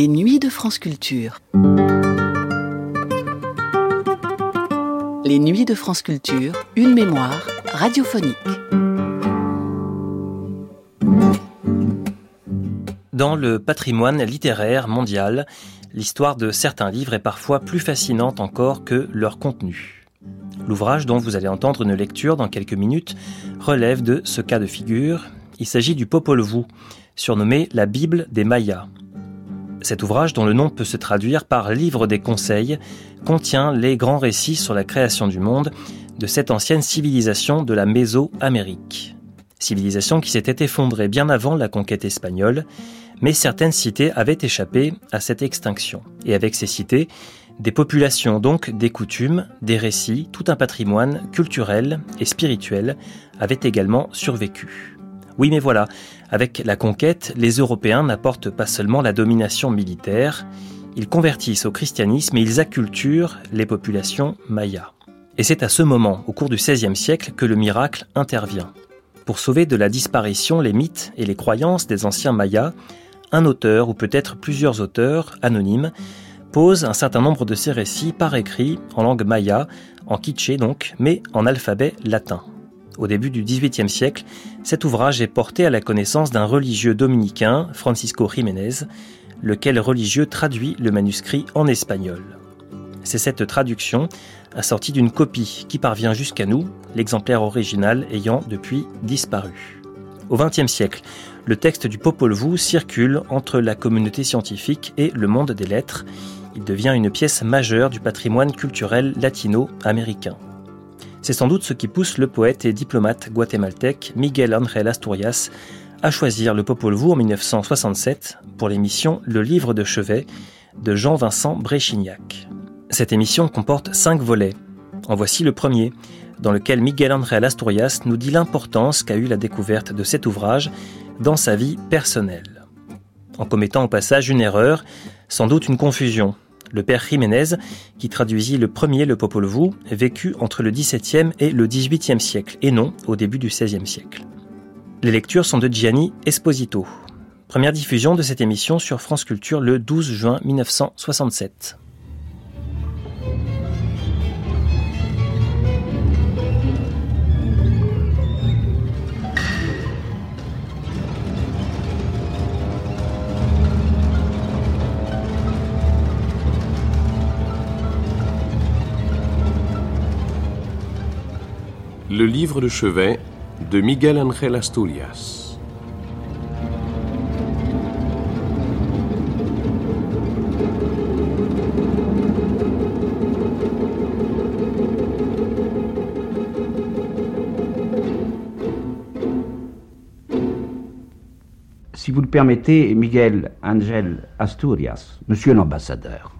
Les nuits de France Culture. Les nuits de France Culture, une mémoire radiophonique. Dans le patrimoine littéraire mondial, l'histoire de certains livres est parfois plus fascinante encore que leur contenu. L'ouvrage dont vous allez entendre une lecture dans quelques minutes relève de ce cas de figure. Il s'agit du Popol Vuh, surnommé la Bible des Mayas. Cet ouvrage, dont le nom peut se traduire par Livre des conseils, contient les grands récits sur la création du monde de cette ancienne civilisation de la Mésoamérique. Civilisation qui s'était effondrée bien avant la conquête espagnole, mais certaines cités avaient échappé à cette extinction. Et avec ces cités, des populations donc, des coutumes, des récits, tout un patrimoine culturel et spirituel avaient également survécu. Oui, mais voilà, avec la conquête, les Européens n'apportent pas seulement la domination militaire, ils convertissent au christianisme et ils acculturent les populations mayas. Et c'est à ce moment, au cours du XVIe siècle, que le miracle intervient. Pour sauver de la disparition les mythes et les croyances des anciens mayas, un auteur, ou peut-être plusieurs auteurs, anonymes, posent un certain nombre de ces récits par écrit en langue maya, en quiché donc, mais en alphabet latin au début du XVIIIe siècle, cet ouvrage est porté à la connaissance d'un religieux dominicain, Francisco Jiménez, lequel religieux traduit le manuscrit en espagnol. C'est cette traduction, assortie d'une copie, qui parvient jusqu'à nous, l'exemplaire original ayant depuis disparu. Au XXe siècle, le texte du Popol Vuh circule entre la communauté scientifique et le monde des lettres. Il devient une pièce majeure du patrimoine culturel latino-américain. C'est sans doute ce qui pousse le poète et diplomate guatémaltèque Miguel Ángel Asturias à choisir le Popol Vuh en 1967 pour l'émission Le livre de chevet de Jean-Vincent Bréchignac. Cette émission comporte cinq volets. En voici le premier, dans lequel Miguel Ángel Asturias nous dit l'importance qu'a eu la découverte de cet ouvrage dans sa vie personnelle. En commettant au passage une erreur, sans doute une confusion, le père Jiménez, qui traduisit le premier le Popol Vuh, vécu entre le XVIIe et le XVIIIe siècle, et non au début du XVIe siècle. Les lectures sont de Gianni Esposito. Première diffusion de cette émission sur France Culture le 12 juin 1967. Le livre de chevet de Miguel Ángel Asturias. Si vous le permettez, Miguel Ángel Asturias, monsieur l'ambassadeur,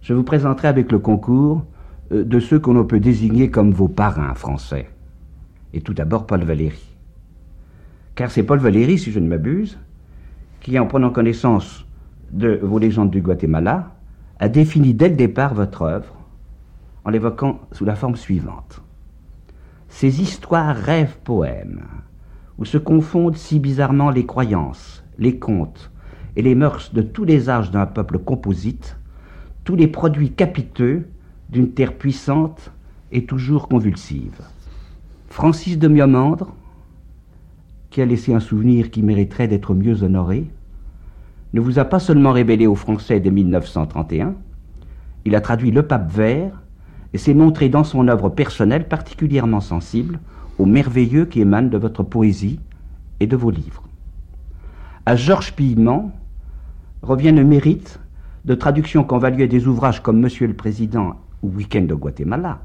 je vous présenterai avec le concours de ceux qu'on peut désigner comme vos parrains français. Et tout d'abord Paul Valéry. Car c'est Paul Valéry, si je ne m'abuse, qui, en prenant connaissance de vos légendes du Guatemala, a défini dès le départ votre œuvre en l'évoquant sous la forme suivante. Ces histoires rêves poèmes, où se confondent si bizarrement les croyances, les contes et les mœurs de tous les âges d'un peuple composite, tous les produits capiteux d'une terre puissante et toujours convulsive. Francis de Miomandre, qui a laissé un souvenir qui mériterait d'être mieux honoré, ne vous a pas seulement révélé aux Français dès 1931, il a traduit Le Pape Vert et s'est montré dans son œuvre personnelle particulièrement sensible au merveilleux qui émane de votre poésie et de vos livres. À Georges Pillement revient le mérite de traduction qu'envaluaient des ouvrages comme Monsieur le Président ou Week-end au Guatemala,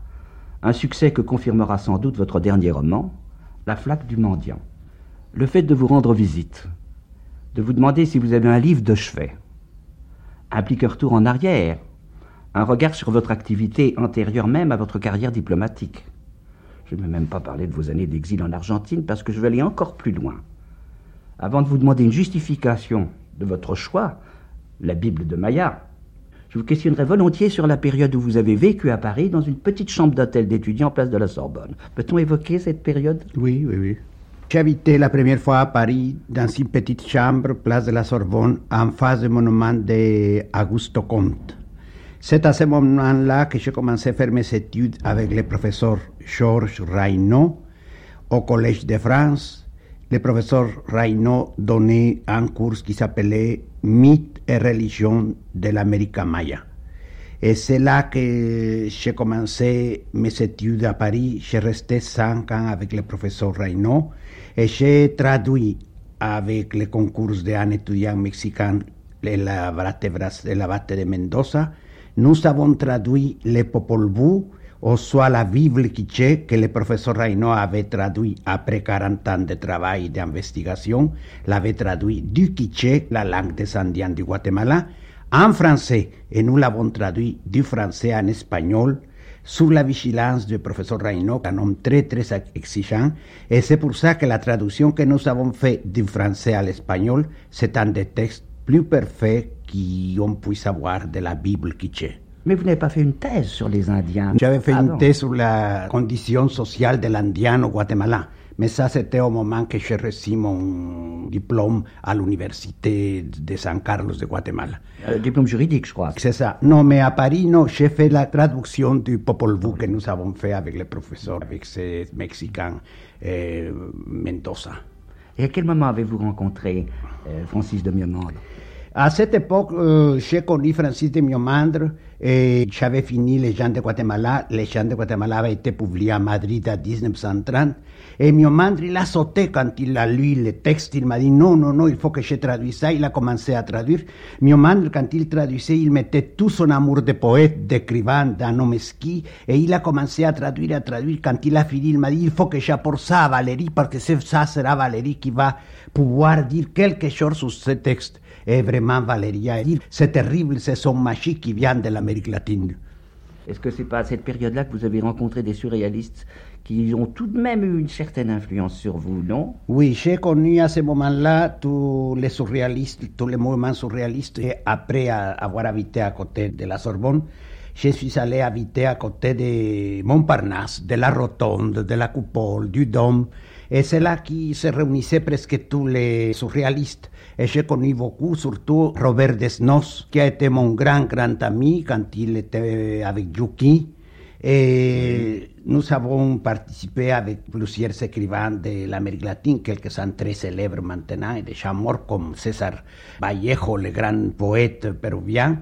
un succès que confirmera sans doute votre dernier roman, La flaque du mendiant. Le fait de vous rendre visite, de vous demander si vous avez un livre de chevet, implique un retour en arrière, un regard sur votre activité antérieure même à votre carrière diplomatique? Je ne vais même pas parler de vos années d'exil en Argentine parce que je vais aller encore plus loin. Avant de vous demander une justification de votre choix, la Bible de Maya, je vous questionnerai volontiers sur la période où vous avez vécu à Paris dans une petite chambre d'hôtel d'étudiants place de la Sorbonne. Peut-on évoquer cette période? Oui, oui, oui. Habité la première fois à Paris dans une petite chambre, place de la Sorbonne, en face du monument d'Augusto Comte. C'est à ce moment-là que j'ai commencé à faire mes études avec le professeur Georges Raynaud au Collège de France. Le professeur Raynaud donnait un cours qui s'appelait Mythe et religion de l'Amérique maya. Et c'est là que j'ai commencé mes études à Paris. J'ai resté cinq ans avec le professeur Raynaud et j'ai traduit avec le concours d'un étudiant mexicain la l'abate de Mendoza. Nous avons traduit le Popol Vuh, ou soit la Bible quiché que le professeur Raynaud avait traduit après 40 ans de travail et d'investigation, l'avait traduit du quiché, la langue des Indiens du Guatemala, en français, et nous l'avons traduit du français en espagnol, sous la vigilance du professeur Raynaud, un homme très très exigeant, et c'est pour ça que la traduction que nous avons faite du français à l'espagnol, c'est un des textes plus parfaits qu'on puisse avoir de la Bible quiché. Mais vous n'avez pas fait une thèse sur les Indiens J'avais fait une thèse sur la condition sociale de l'Indien au Guatemala. Mais ça, c'était au moment que j'ai reçu mon diplôme à l'université de San Carlos de Guatemala. Euh, diplôme juridique, je crois. C'est ça. Non, mais à Paris, non, j'ai fait la traduction du Popol Vuh que nous avons fait avec le professeur, avec ces Mexicains, euh, Mendoza. Et à quel moment avez-vous rencontré euh, Francis de Miomandre à cette époque, euh, j'ai connu Francis de Miomandre et j'avais fini Les gens de Guatemala. Les gens de Guatemala avaient été publiés à Madrid en 1930. Et Miomandre, il a sauté quand il a lu le texte. Il m'a dit non, non, non, il faut que je traduise ça. Il a commencé à traduire. Miomandre, quand il traduisait, il mettait tout son amour de poète, d'écrivain, d'un homme ski. Et il a commencé à traduire, à traduire. Quand il a fini, il m'a dit il faut que j'apporte ça à Valérie parce que ça sera Valérie qui va pouvoir dire quelque chose sur ce texte. Et vraiment, Dit c'est terrible, c'est son magique qui vient de l'Amérique latine. Est-ce que c'est pas à cette période-là que vous avez rencontré des surréalistes qui ont tout de même eu une certaine influence sur vous, non? Oui, j'ai connu à ce moment-là tous les surréalistes, tous les mouvements surréalistes. Et après avoir habité à côté de la Sorbonne, je suis allé habiter à côté de Montparnasse, de la Rotonde, de la Coupole, du Dôme. Là qui se les surréalistes. Et j'ai connu beaucoup, surtout Robert Desnos, qui a été mon grand, grand ami quand il était avec Yuki. Et nous avons participé avec plusieurs écrivains de l'Amérique latine, quelques-uns très célèbres maintenant, et déjà morts comme César Vallejo, le grand poète péruvien,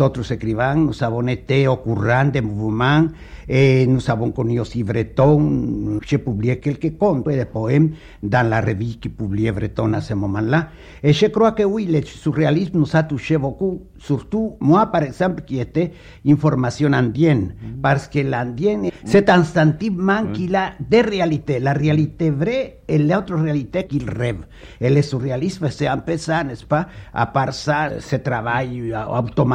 autres écrivains. Nous avons été au courant des mouvements et nous avons connu aussi Breton. J'ai publié quelques contes des poèmes dans la revue qui publiait Breton à ce moment-là. Et je crois que oui, le surréalisme nous a touché beaucoup, surtout moi, par exemple, qui était une formation indienne, parce que l'indienne, c'est instantanément qu'il a des réalités, la réalité vraie et l'autre réalité qu'il rêve. Et le surréalisme, c'est un peu ça, n'est-ce pas À part ça, ce travail automatique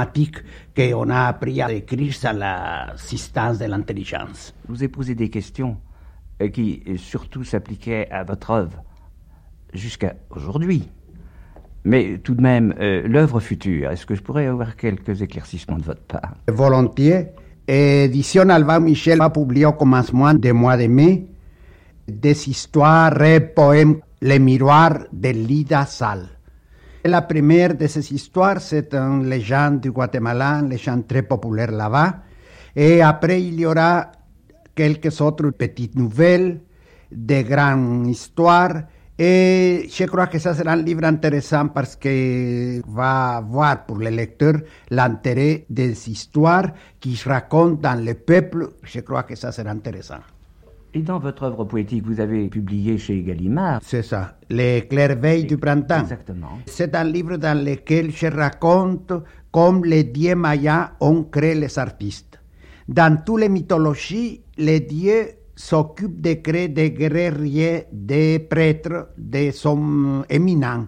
qu'on a appris à écrire à l'assistance de l'intelligence. Je vous ai posé des questions euh, qui euh, surtout s'appliquaient à votre œuvre jusqu'à aujourd'hui. Mais tout de même, euh, l'œuvre future, est-ce que je pourrais avoir quelques éclaircissements de votre part? Volontiers. Édition Alban Michel a publié au commencement du mois de mai des histoires et poèmes Les miroirs de Lida Sal. La première de ces histoires, c'est une légende du Guatemala, une légende très populaire là-bas. Et après, il y aura quelques autres petites nouvelles, des grandes histoires. Et je crois que ça sera un livre intéressant parce que va voir pour le lecteur l'intérêt des histoires qui se racontent dans le peuple. Je crois que ça sera intéressant. Et dans votre œuvre poétique, vous avez publié chez Gallimard. C'est ça, Les Clairveilles du printemps. Exactement. C'est un livre dans lequel je raconte comme les dieux mayas ont créé les artistes. Dans toutes les mythologies, les dieux s'occupent de créer des guerriers, des prêtres, des hommes éminents.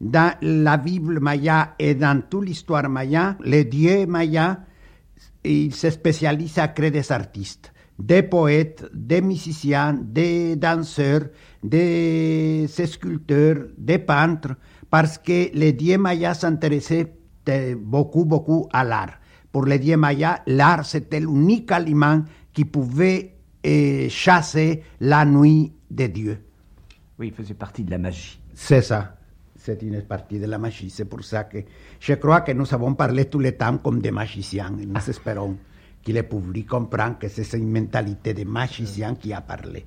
Dans la Bible maya et dans toute l'histoire maya, les dieux mayas, ils se spécialisent à créer des artistes des poètes, des musiciens, des danseurs, des sculpteurs, des peintres, parce que les dieux mayas s'intéressaient beaucoup, beaucoup à l'art. Pour les dieux mayas, l'art, c'était l'unique aliment qui pouvait eh, chasser la nuit des dieux. Oui, il faisait partie de la magie. C'est ça. C'est une partie de la magie. C'est pour ça que je crois que nous avons parlé tout le temps comme des magiciens. Et nous espérons que le public comprenne que c'est une mentalité de magicien qui a parlé.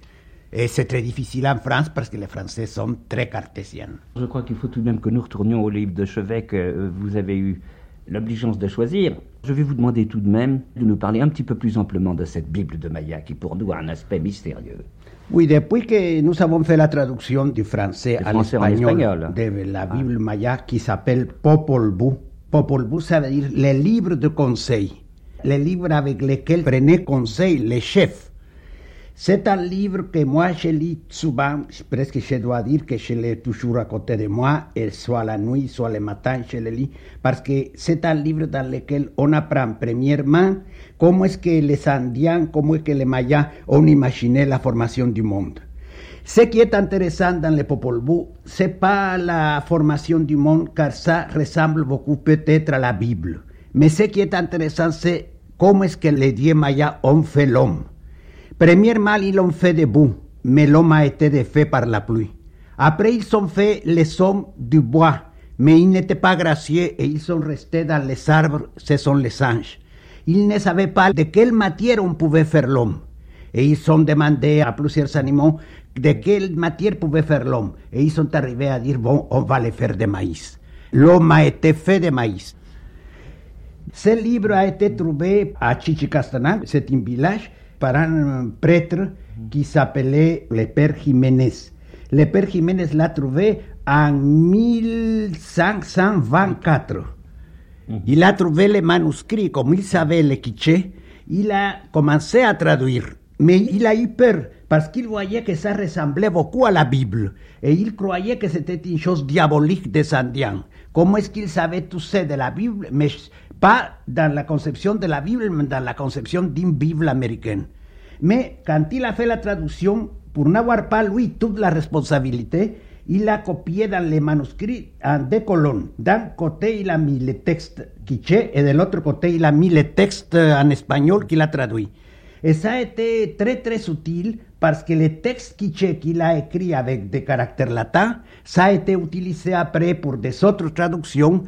Et c'est très difficile en France parce que les Français sont très cartésiens. Je crois qu'il faut tout de même que nous retournions au livre de chevet que euh, vous avez eu l'obligeance de choisir. Je vais vous demander tout de même de nous parler un petit peu plus amplement de cette Bible de Maya qui pour nous a un aspect mystérieux. Oui, depuis que nous avons fait la traduction du français à l'espagnol espagnol. de la Bible maya qui s'appelle Popol Vuh. Popol Vuh, ça veut dire les livres de conseil, les livres avec lesquels prenaient conseil les chefs. C'est un livre que moi je lis souvent, presque je dois dire que je l'ai toujours à côté de moi, et soit la nuit, soit le matin, je le lis, parce que c'est un livre dans lequel on apprend premièrement comment est-ce que les Indiens, comment est-ce que les Mayas ont imaginé la formation du monde. Ce qui est intéressant dans le Popol Vuh, c'est pas la formation du monde, car ça ressemble beaucoup peut-être à la Bible. Mais ce qui est intéressant, c'est comment est-ce que les dieux mayas ont fait l'homme. Premièrement, ils l'ont fait debout, mais l'homme a été défait par la pluie. Après, ils ont fait les hommes du bois, mais ils n'étaient pas gracieux et ils sont restés dans les arbres, ce sont les anges. Ils ne savaient pas de quelle matière on pouvait faire l'homme. Et ils ont demandé à plusieurs animaux de quelle matière pouvait faire l'homme. Et ils sont arrivés à dire, bon, on va le faire de maïs. L'homme a été fait de maïs. Ce livre a été trouvé à Chichicastanán, c'est un village, par un prêtre qui s'appelait le Père Jiménez. Le Père Jiménez l'a trouvé en 1524. Il a trouvé les manuscrits, comme il savait le quiché, il a commencé à traduire. Mais il a eu peur parce qu'il voyait que ça ressemblait beaucoup à la Bible. Et il croyait que c'était une chose diabolique des Indiens. Comment est-ce qu'il savait tout ça de la Bible, mais pas dans la conception de la Bible, mais dans la conception d'une Bible américaine. Mais quand il a fait la traduction, pour n'avoir pas lui toute la responsabilité, il a copié dans les manuscrits en deux colonnes. D'un côté, il a mis les textes quiché et de l'autre côté, il a mis les textes en espagnol qu'il a traduit. Et ça a été très très utile parce que les textes quiché qu'il a écrits avec des caractères latins, ça a été utilisé après pour des autres traductions,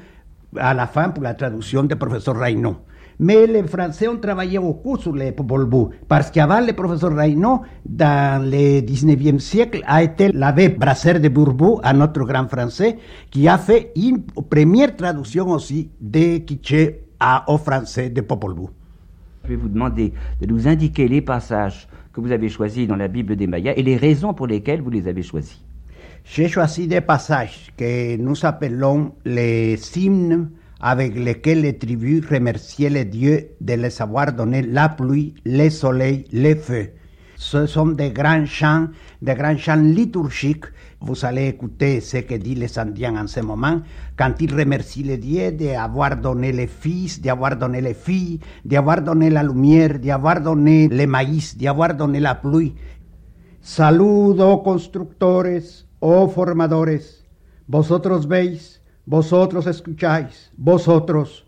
à la fin pour la traduction du professeur Reynaud. Mais les Français ont travaillé beaucoup sur les Popol parce qu'avant le professeur Reynaud, dans le 19e siècle, a été l'abbé Brasser de Bourbou, un autre grand français, qui a fait une première traduction aussi de quiché au français de Popol. Je vais vous demander de nous indiquer les passages que vous avez choisis dans la Bible des Mayas et les raisons pour lesquelles vous les avez choisis. J'ai choisi des passages que nous appelons les hymnes avec lesquels les tribus remerciaient les dieux de les avoir donné la pluie, le soleil, le feu. Ce sont des grands chants, des grands chants liturgiques. Vous allez écouter ce que disent les Indiens en ce moment, quand ils remercient les dieux d'avoir donné les fils, d'avoir donné les filles, d'avoir donné la lumière, d'avoir donné le maïs, d'avoir donné la pluie. Saludo, constructores, oh formadores, vosotros veis, vosotros escucháis, vosotros.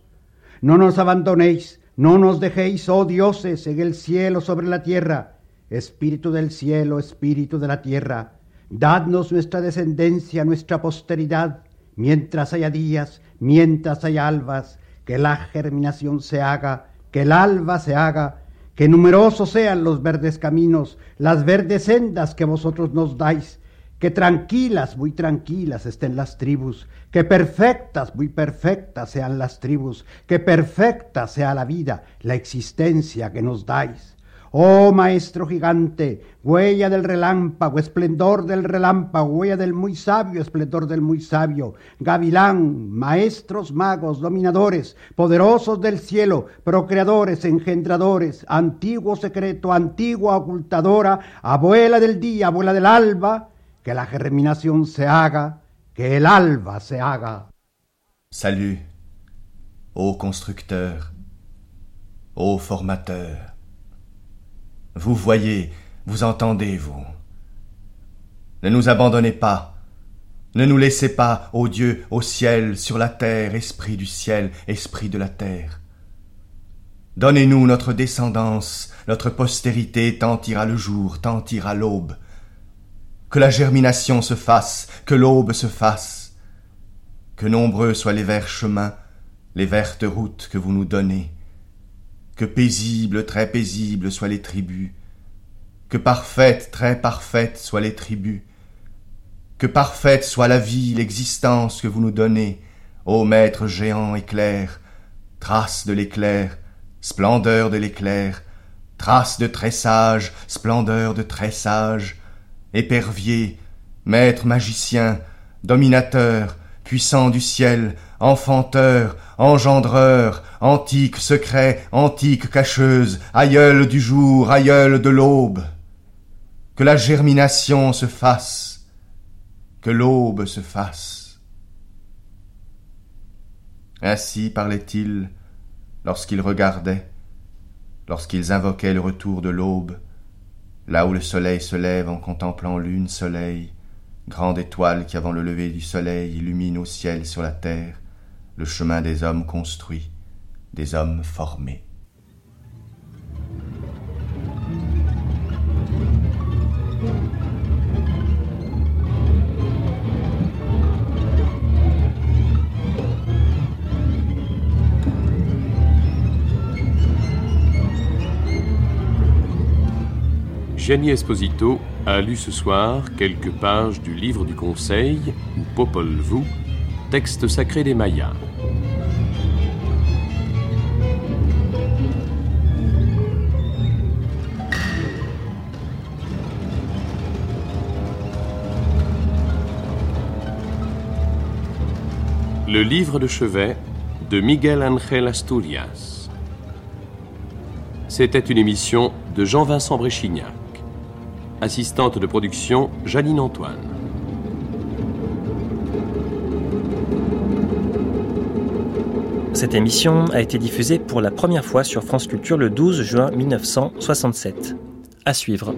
No nos abandonéis, no nos dejéis, oh dioses, en el cielo sobre la tierra. Espíritu del cielo, espíritu de la tierra, dadnos nuestra descendencia, nuestra posteridad, mientras haya días, mientras haya albas, que la germinación se haga, que el alba se haga, que numerosos sean los verdes caminos, las verdes sendas que vosotros nos dais, que tranquilas, muy tranquilas estén las tribus, que perfectas, muy perfectas sean las tribus, que perfecta sea la vida, la existencia que nos dais. Oh maestro gigante, huella del relámpago, esplendor del relámpago, huella del muy sabio, esplendor del muy sabio, gavilán, maestros magos, dominadores, poderosos del cielo, procreadores, engendradores, antiguo secreto, antigua ocultadora, abuela del día, abuela del alba, que se haga, que el se haga. Salut, ô constructeur, ô formateur. Vous voyez, vous entendez, vous. Ne nous abandonnez pas. Ne nous laissez pas, ô Dieu, au ciel, sur la terre, esprit du ciel, esprit de la terre. Donnez-nous notre descendance, notre postérité tant ira le jour, tant ira l'aube. Que la germination se fasse, que l'aube se fasse, que nombreux soient les verts chemins, les vertes routes que vous nous donnez, que paisibles, très paisibles soient les tribus, que parfaites, très parfaites soient les tribus, que parfaite soit la vie, l'existence que vous nous donnez, ô maître géant éclair, trace de l'éclair, splendeur de l'éclair, trace de tressage, splendeur de tressage, épervier, maître magicien, dominateur, puissant du ciel, enfanteur, engendreur, antique secret, antique cacheuse, aïeul du jour, aïeul de l'aube. Que la germination se fasse, que l'aube se fasse. Ainsi parlait-il lorsqu'ils regardaient, lorsqu'ils invoquaient le retour de l'aube, là où le soleil se lève en contemplant lune soleil, grande étoile qui avant le lever du soleil illumine au ciel sur la terre le chemin des hommes construits, des hommes formés. Gianni Esposito a lu ce soir quelques pages du livre du Conseil, Popol Vuh, texte sacré des Mayas. Le livre de chevet de Miguel Ángel Asturias. C'était une émission de Jean-Vincent Bréchignac. Assistante de production, Janine Antoine. Cette émission a été diffusée pour la première fois sur France Culture le 12 juin 1967. À suivre.